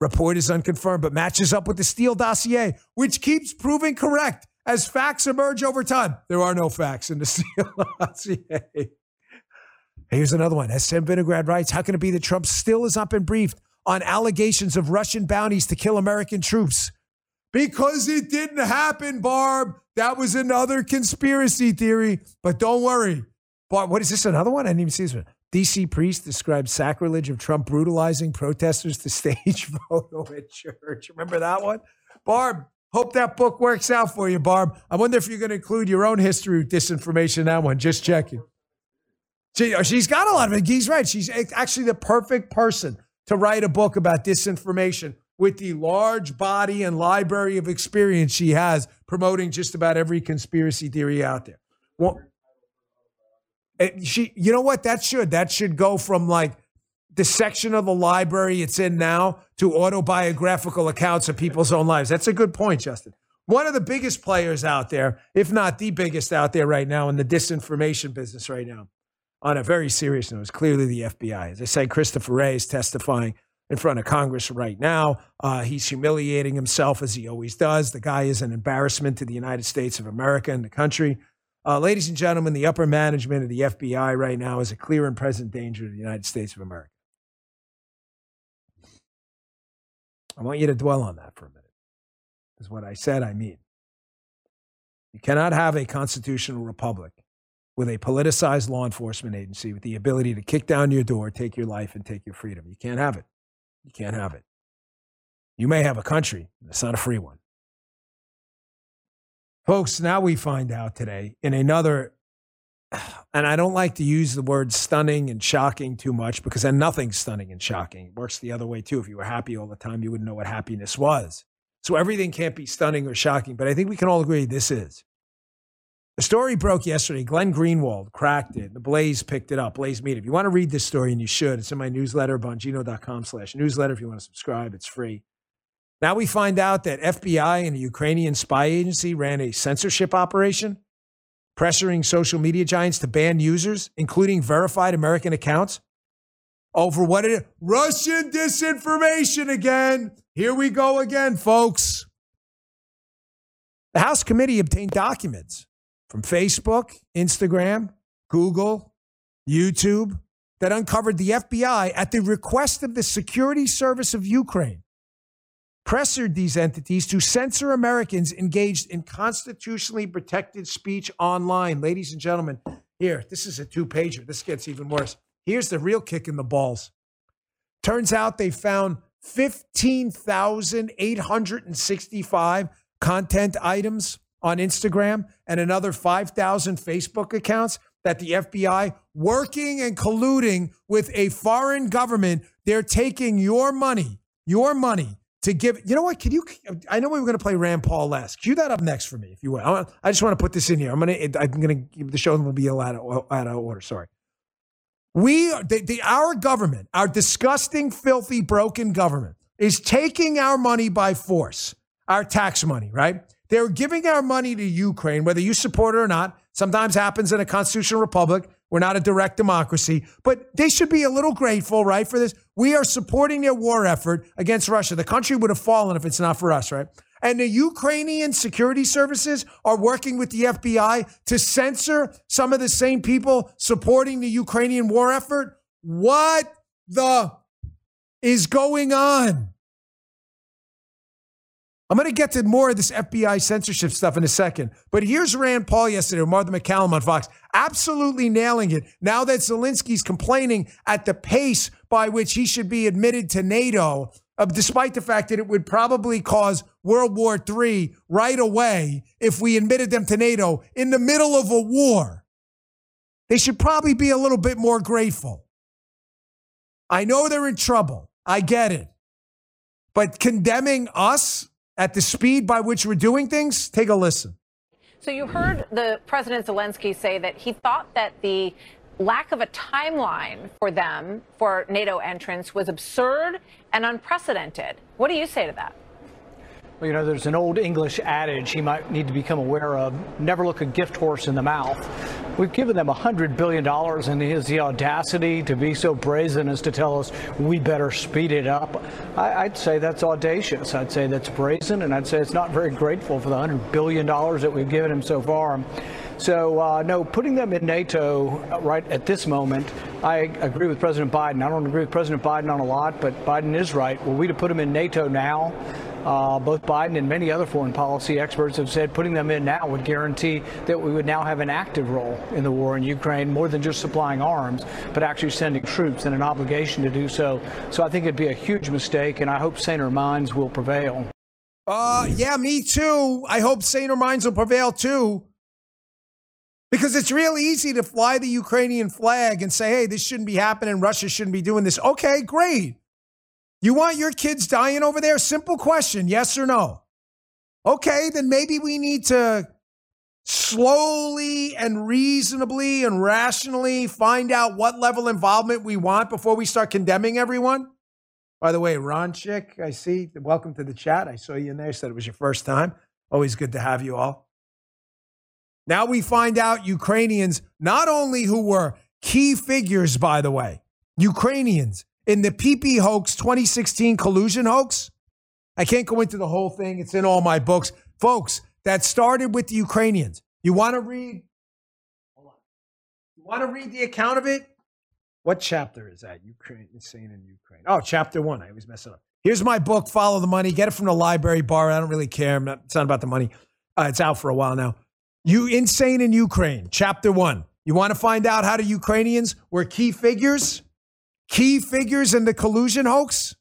Report is unconfirmed, but matches up with the Steele dossier, which keeps proving correct as facts emerge over time. There are no facts in the Steele dossier. Here's another one. As Sam Vinograd writes, how can it be that Trump still has not been briefed on allegations of Russian bounties to kill American troops? Because it didn't happen, Barb. That was another conspiracy theory. But don't worry. Barb, what is this? Another one? I didn't even see this one. DC priest described sacrilege of Trump brutalizing protesters to stage photo at church. Remember that one? Barb, hope that book works out for you, Barb. I wonder if you're going to include your own history of disinformation in that one. Just checking. She, uh, she's got a lot of it. He's right. She's actually the perfect person to write a book about disinformation with the large body and library of experience she has promoting just about every conspiracy theory out there. Well, she, you know what? That should that should go from like the section of the library it's in now to autobiographical accounts of people's own lives. That's a good point, Justin. One of the biggest players out there, if not the biggest out there right now in the disinformation business right now, on a very serious note, is clearly the FBI. As I said, Christopher Wray is testifying in front of Congress right now. Uh, he's humiliating himself as he always does. The guy is an embarrassment to the United States of America and the country. Uh, ladies and gentlemen, the upper management of the FBI right now is a clear and present danger to the United States of America. I want you to dwell on that for a minute. Because what I said, I mean. You cannot have a constitutional republic with a politicized law enforcement agency with the ability to kick down your door, take your life, and take your freedom. You can't have it. You can't have it. You may have a country, but it's not a free one. Folks, now we find out today in another, and I don't like to use the word stunning and shocking too much because then nothing's stunning and shocking. It works the other way too. If you were happy all the time, you wouldn't know what happiness was. So everything can't be stunning or shocking, but I think we can all agree this is. The story broke yesterday. Glenn Greenwald cracked it. The Blaze picked it up. Blaze Media. If you want to read this story, and you should, it's in my newsletter, bongino.com slash newsletter. If you want to subscribe, it's free. Now we find out that FBI and a Ukrainian spy agency ran a censorship operation, pressuring social media giants to ban users, including verified American accounts, over what it is Russian disinformation again. Here we go again, folks. The House committee obtained documents from Facebook, Instagram, Google, YouTube that uncovered the FBI at the request of the Security Service of Ukraine pressured these entities to censor Americans engaged in constitutionally protected speech online. Ladies and gentlemen, here, this is a two pager. This gets even worse. Here's the real kick in the balls. Turns out they found 15,865 content items on Instagram and another 5,000 Facebook accounts that the FBI, working and colluding with a foreign government, they're taking your money, your money to give. You know what? Can you? I know we were going to play Rand Paul last. Cue that up next for me, if you will. I just want to put this in here. I'm going to. I'm going to. The show will be out of, out of order. Sorry. We, the, the, our government, our disgusting, filthy, broken government, is taking our money by force, our tax money, right? They're giving our money to Ukraine, whether you support it or not. Sometimes happens in a constitutional republic. We're not a direct democracy, but they should be a little grateful, right, for this. We are supporting their war effort against Russia. The country would have fallen if it's not for us, right? And the Ukrainian security services are working with the FBI to censor some of the same people supporting the Ukrainian war effort. What the is going on? I'm going to get to more of this FBI censorship stuff in a second. But here's Rand Paul yesterday, with Martha MacCallum on Fox, absolutely nailing it. Now that Zelensky's complaining at the pace by which he should be admitted to NATO, uh, despite the fact that it would probably cause World War III right away if we admitted them to NATO in the middle of a war. They should probably be a little bit more grateful. I know they're in trouble. I get it. But condemning us at the speed by which we're doing things, take a listen. So you heard the President Zelensky say that he thought that the lack of a timeline for them for NATO entrance was absurd and unprecedented. What do you say to that? Well, you know, there's an old English adage he might need to become aware of never look a gift horse in the mouth. We've given them $100 billion, and he has the audacity to be so brazen as to tell us we better speed it up. I, would say that's audacious. I'd say that's brazen, and I'd say it's not very grateful for the $100 billion that we've given him so far. So, uh, no, putting them in NATO right at this moment, I agree with President Biden. I don't agree with President Biden on a lot, but Biden is right. Were we to put them in NATO now, uh, both Biden and many other foreign policy experts have said putting them in now would guarantee that we would now have an active role in the war in Ukraine, more than just supplying arms, but actually sending troops and an obligation to do so. So I think it'd be a huge mistake, and I hope saner minds will prevail. Uh, yeah, me too. I hope saner minds will prevail too. Because it's real easy to fly the Ukrainian flag and say, hey, this shouldn't be happening. Russia shouldn't be doing this. Okay, great. You want your kids dying over there? Simple question yes or no? Okay, then maybe we need to slowly and reasonably and rationally find out what level involvement we want before we start condemning everyone. By the way, Ron Chick, I see. Welcome to the chat. I saw you in there. Said it was your first time. Always good to have you all. Now we find out Ukrainians, not only who were key figures, by the way, Ukrainians in the PP hoax 2016 collusion hoax. I can't go into the whole thing, it's in all my books. Folks, that started with the Ukrainians. You want to read? You want to read the account of it? What chapter is that? Ukraine, insane in Ukraine. Oh, chapter one. I always mess it up. Here's my book, Follow the Money. Get it from the library bar. I don't really care. Not, it's not about the money. Uh, it's out for a while now. You Insane in Ukraine, chapter one. You want to find out how the Ukrainians were key figures? Key figures in the collusion hoax?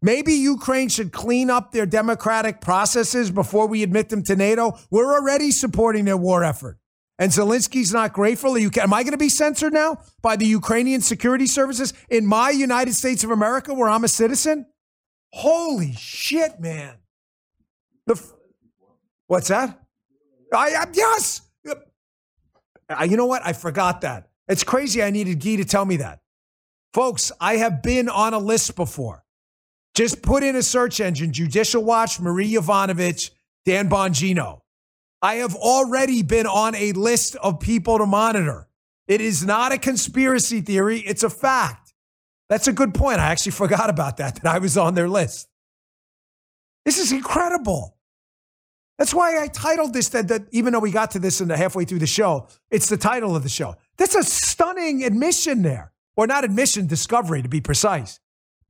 Maybe Ukraine should clean up their democratic processes before we admit them to NATO. We're already supporting their war effort. And Zelensky's not grateful. You, am I going to be censored now by the Ukrainian security services in my United States of America where I'm a citizen? Holy shit, man. The, what's that? I, I yes. I, you know what? I forgot that. It's crazy. I needed Guy to tell me that. Folks, I have been on a list before. Just put in a search engine Judicial Watch, Marie Yovanovitch, Dan Bongino. I have already been on a list of people to monitor. It is not a conspiracy theory, it's a fact. That's a good point. I actually forgot about that, that I was on their list. This is incredible. That's why I titled this that, that even though we got to this in the halfway through the show, it's the title of the show. That's a stunning admission there or not admission, discovery to be precise.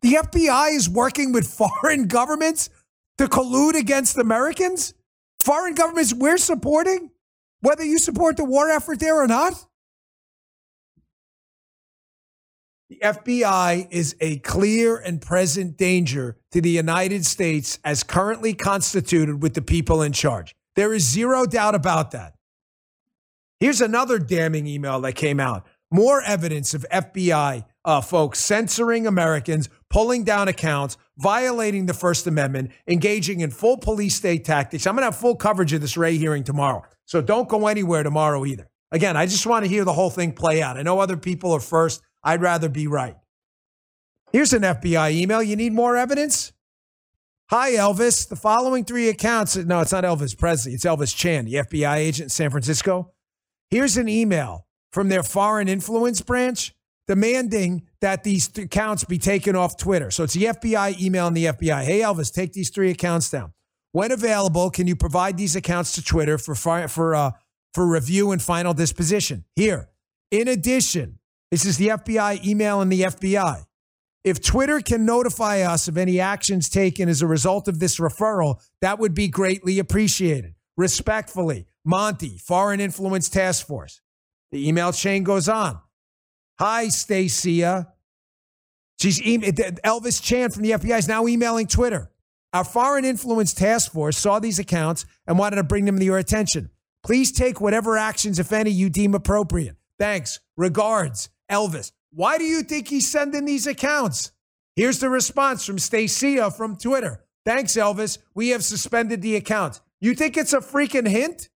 The FBI is working with foreign governments to collude against Americans? Foreign governments we're supporting, whether you support the war effort there or not? The FBI is a clear and present danger to the United States as currently constituted with the people in charge. There is zero doubt about that. Here's another damning email that came out more evidence of FBI uh, folks censoring Americans, pulling down accounts, violating the First Amendment, engaging in full police state tactics. I'm going to have full coverage of this Wray hearing tomorrow. So don't go anywhere tomorrow either. Again, I just want to hear the whole thing play out. I know other people are first. I'd rather be right. Here's an FBI email. You need more evidence? Hi, Elvis. The following three accounts. No, it's not Elvis Presley. It's Elvis Chan, the FBI agent in San Francisco. Here's an email from their foreign influence branch demanding that these th- accounts be taken off Twitter. So it's the FBI email emailing the FBI. Hey, Elvis, take these three accounts down. When available, can you provide these accounts to Twitter for fi- for uh, for review and final disposition? Here. In addition, this is the FBI email emailing the FBI. If Twitter can notify us of any actions taken as a result of this referral, that would be greatly appreciated. Respectfully, Monty, Foreign Influence Task Force. The email chain goes on. Hi, Stacia. She's e- Elvis Chan from the FBI is now emailing Twitter. Our Foreign Influence Task Force saw these accounts and wanted to bring them to your attention. Please take whatever actions, if any, you deem appropriate. Thanks. Regards, Elvis. Why do you think he's sending these accounts? Here's the response from Stacia from Twitter. Thanks, Elvis. We have suspended the account. You think it's a freaking hint?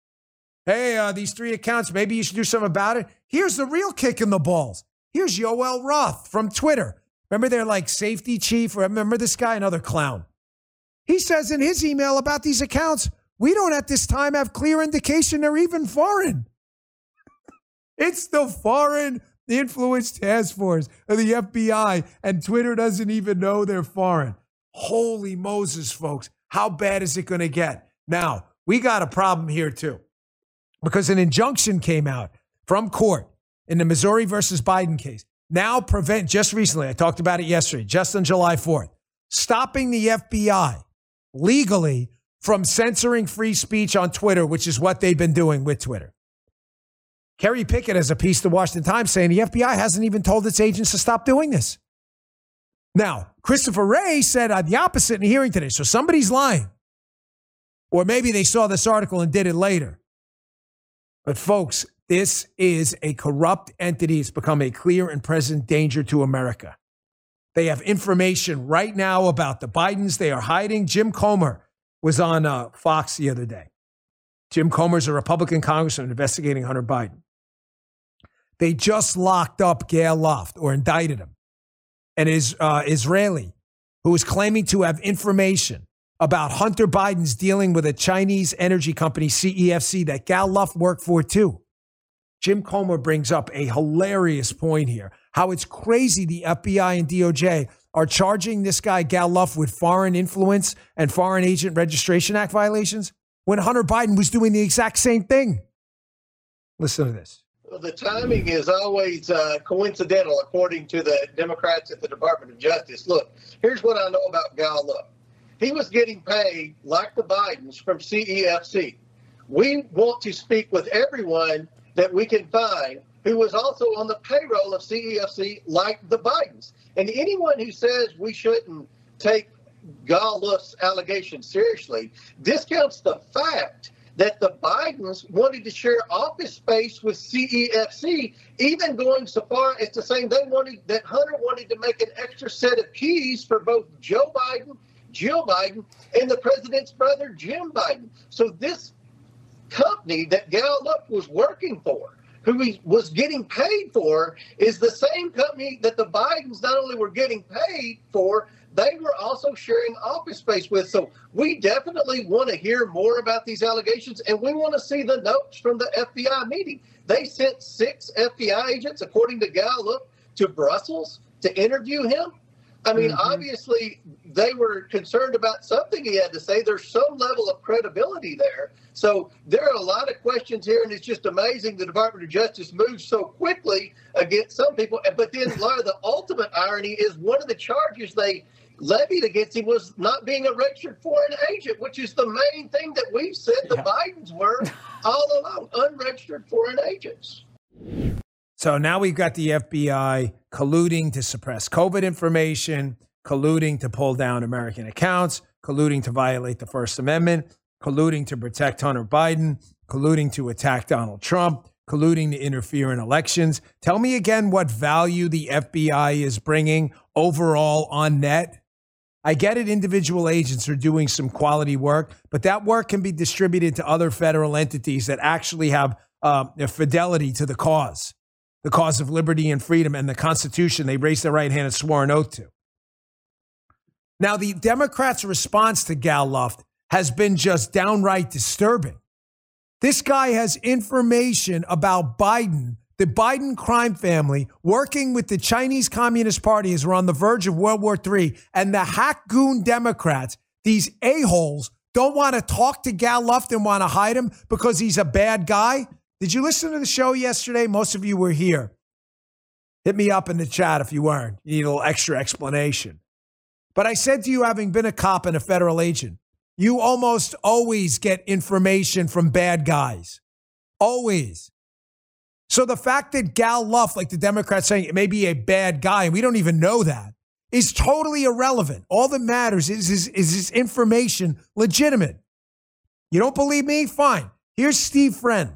Hey, uh, these three accounts, maybe you should do something about it. Here's the real kick in the balls. Here's Yoel Roth from Twitter. Remember their like safety chief? Remember this guy? Another clown. He says in his email about these accounts, we don't at this time have clear indication they're even foreign. it's the foreign influence task force of the FBI, and Twitter doesn't even know they're foreign. Holy Moses, folks. How bad is it going to get? Now, we got a problem here too, because an injunction came out from court in the Missouri versus Biden case. Now, prevent, just recently, I talked about it yesterday, just on July 4th, stopping the FBI legally from censoring free speech on Twitter, which is what they've been doing with Twitter. Kerry Picket has a piece to the Washington Times saying the FBI hasn't even told its agents to stop doing this. Now, Christopher Wray said uh, the opposite in a hearing today. So somebody's lying. Or maybe they saw this article and did it later. But folks, this is a corrupt entity. It's become a clear and present danger to America. They have information right now about the Bidens. They are hiding. Jim Comer was on uh, Fox the other day. Jim Comer's a Republican congressman investigating Hunter Biden. They just locked up Gal Luft or indicted him, an is, uh, Israeli who is claiming to have information about Hunter Biden's dealing with a Chinese energy company, CEFC, that Gal Luft worked for too. Jim Comer brings up a hilarious point here how it's crazy the FBI and DOJ are charging this guy, Gal Luft, with foreign influence and Foreign Agent Registration Act violations when Hunter Biden was doing the exact same thing. Listen to this. The timing is always uh, coincidental, according to the Democrats at the Department of Justice. Look, here's what I know about Gal Luft. He was getting paid, like the Bidens, from CEFC. We want to speak with everyone that we can find who was also on the payroll of CEFC, like the Bidens. And anyone who says we shouldn't take Gal Luft's allegations seriously discounts the fact that the Bidens wanted to share office space with CEFC, even going so far as to say they wanted that Hunter wanted to make an extra set of keys for both Joe Biden, Jill Biden, and the president's brother Jim Biden. So this company that Gal Luft was working for who he was getting paid for is the same company that the Bidens not only were getting paid for, they were also sharing office space with. So we definitely want to hear more about these allegations and we want to see the notes from the FBI meeting. They sent six FBI agents, according to Gal Luft, to Brussels to interview him. I mean, mm-hmm. obviously, they were concerned about something he had to say. There's some level of credibility there. So there are a lot of questions here, and it's just amazing the Department of Justice moves so quickly against some people. But then, Laura, the ultimate irony is one of the charges they levied against him was not being a registered foreign agent, which is the main thing that we've said the Bidens were all along unregistered foreign agents. So now we've got the FBI colluding to suppress COVID information, colluding to pull down American accounts, colluding to violate the First Amendment, colluding to protect Hunter Biden, colluding to attack Donald Trump, colluding to interfere in elections. Tell me again what value the FBI is bringing overall on net. I get it, individual agents are doing some quality work, but that work can be distributed to other federal entities that actually have uh, fidelity to the cause the cause of liberty and freedom and the Constitution they raised their right hand and swore an oath to. Now, the Democrats' response to Gal Luft has been just downright disturbing. This guy has information about Biden, the Biden crime family, working with the Chinese Communist Party as we're on the verge of World War III, and the hack goon Democrats, these a-holes, don't want to talk to Gal Luft and want to hide him because he's a bad guy. Did you listen to the show yesterday? Most of you were here. Hit me up in the chat if you weren't. You need a little extra explanation. But I said to you, having been a cop and a federal agent, you almost always get information from bad guys. Always. So the fact that Gal Luft, like the Democrats saying it may be a bad guy, and we don't even know that, is totally irrelevant. All that matters is, is, is this information legitimate? You don't believe me? Fine. Here's Steve Friend,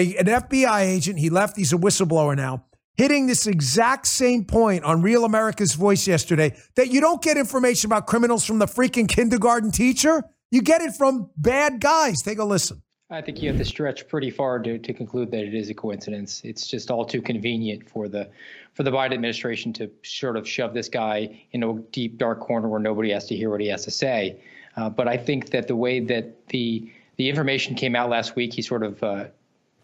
a, an FBI agent. He left. He's a whistleblower now hitting this exact same point on Real America's Voice yesterday that you don't get information about criminals from the freaking kindergarten teacher. You get it from bad guys. Take a listen. I think you have to stretch pretty far to, to conclude that it is a coincidence. It's just all too convenient for the for the Biden administration to sort of shove this guy in a deep dark corner where nobody has to hear what he has to say. Uh, but I think that the way that the the information came out last week, he sort of uh,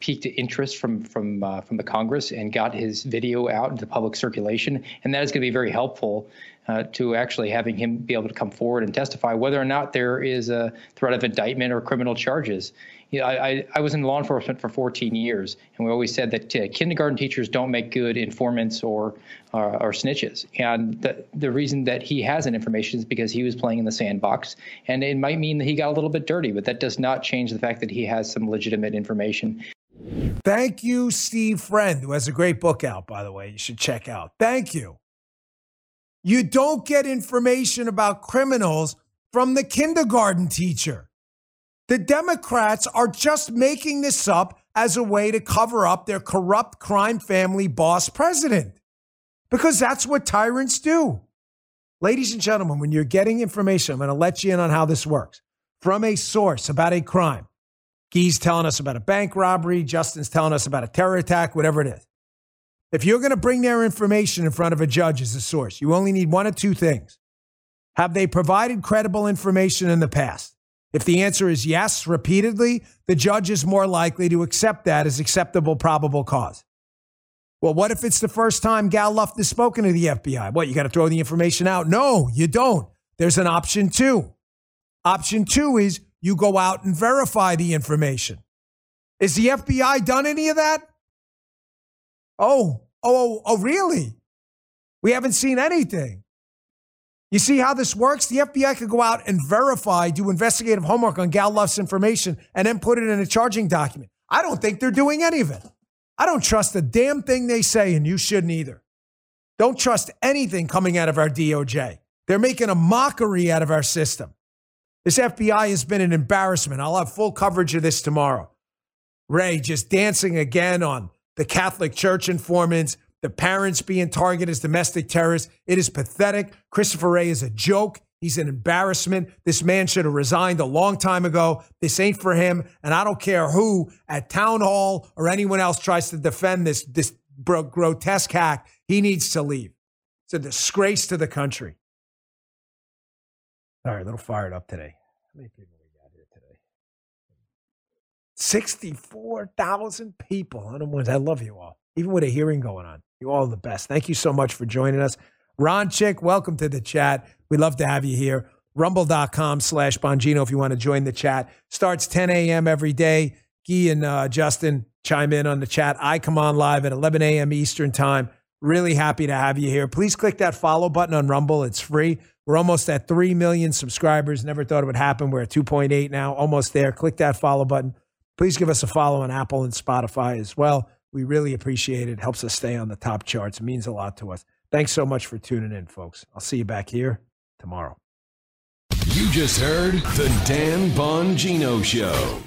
piqued interest from from uh, from the Congress and got his video out into public circulation, and that is going to be very helpful uh, to actually having him be able to come forward and testify whether or not there is a threat of indictment or criminal charges. You know, I, I, was in law enforcement for 14 years, and we always said that uh, kindergarten teachers don't make good informants or or, or snitches. And the, the reason that he has that information is because he was playing in the sandbox, and it might mean that he got a little bit dirty, but that does not change the fact that he has some legitimate information. Thank you, Steve Friend, who has a great book out, by the way. You should check out. Thank you. You don't get information about criminals from the kindergarten teacher. The Democrats are just making this up as a way to cover up their corrupt crime family boss president because that's what tyrants do. Ladies and gentlemen, when you're getting information, I'm going to let you in on how this works from a source about a crime. Guy's telling us about a bank robbery. Justin's telling us about a terror attack, whatever it is. If you're going to bring their information in front of a judge as a source, you only need one of two things. Have they provided credible information in the past? If the answer is yes, repeatedly, the judge is more likely to accept that as acceptable probable cause. Well, what if it's the first time Gal Luft has spoken to the FBI? What, you got to throw the information out? No, you don't. There's an option two. Option two is you go out and verify the information. Is the FBI done any of that? Oh, oh, oh, oh, really? We haven't seen anything. You see how this works? The FBI could go out and verify, do investigative homework on Gal Luft's information, and then put it in a charging document. I don't think they're doing any of it. I don't trust a damn thing they say, and you shouldn't either. Don't trust anything coming out of our DOJ. They're making a mockery out of our system. This FBI has been an embarrassment. I'll have full coverage of this tomorrow. Wray just dancing again on the Catholic Church informants, the parents being targeted as domestic terrorists. It is pathetic. Christopher Wray is a joke. He's an embarrassment. This man should have resigned a long time ago. This ain't for him. And I don't care who at town hall or anyone else tries to defend this, this grotesque hack. He needs to leave. It's a disgrace to the country. All right, a little fired up today. How many people we got here today? 64,000 people. I love you all, even with a hearing going on. You all the best. Thank you so much for joining us. Ron Chick, welcome to the chat. We'd love to have you here. Rumble.com slash Bongino if you want to join the chat. Starts 10 a.m. every day. Guy and uh, Justin chime in on the chat. I come on live at 11 a.m. Eastern Time. Really happy to have you here. Please click that follow button on Rumble. It's free. We're almost at 3 million subscribers. Never thought it would happen. We're at 2.8 now, almost there. Click that follow button. Please give us a follow on Apple and Spotify as well. We really appreciate it. Helps us stay on the top charts. It means a lot to us. Thanks so much for tuning in, folks. I'll see you back here tomorrow. You just heard The Dan Bongino Show.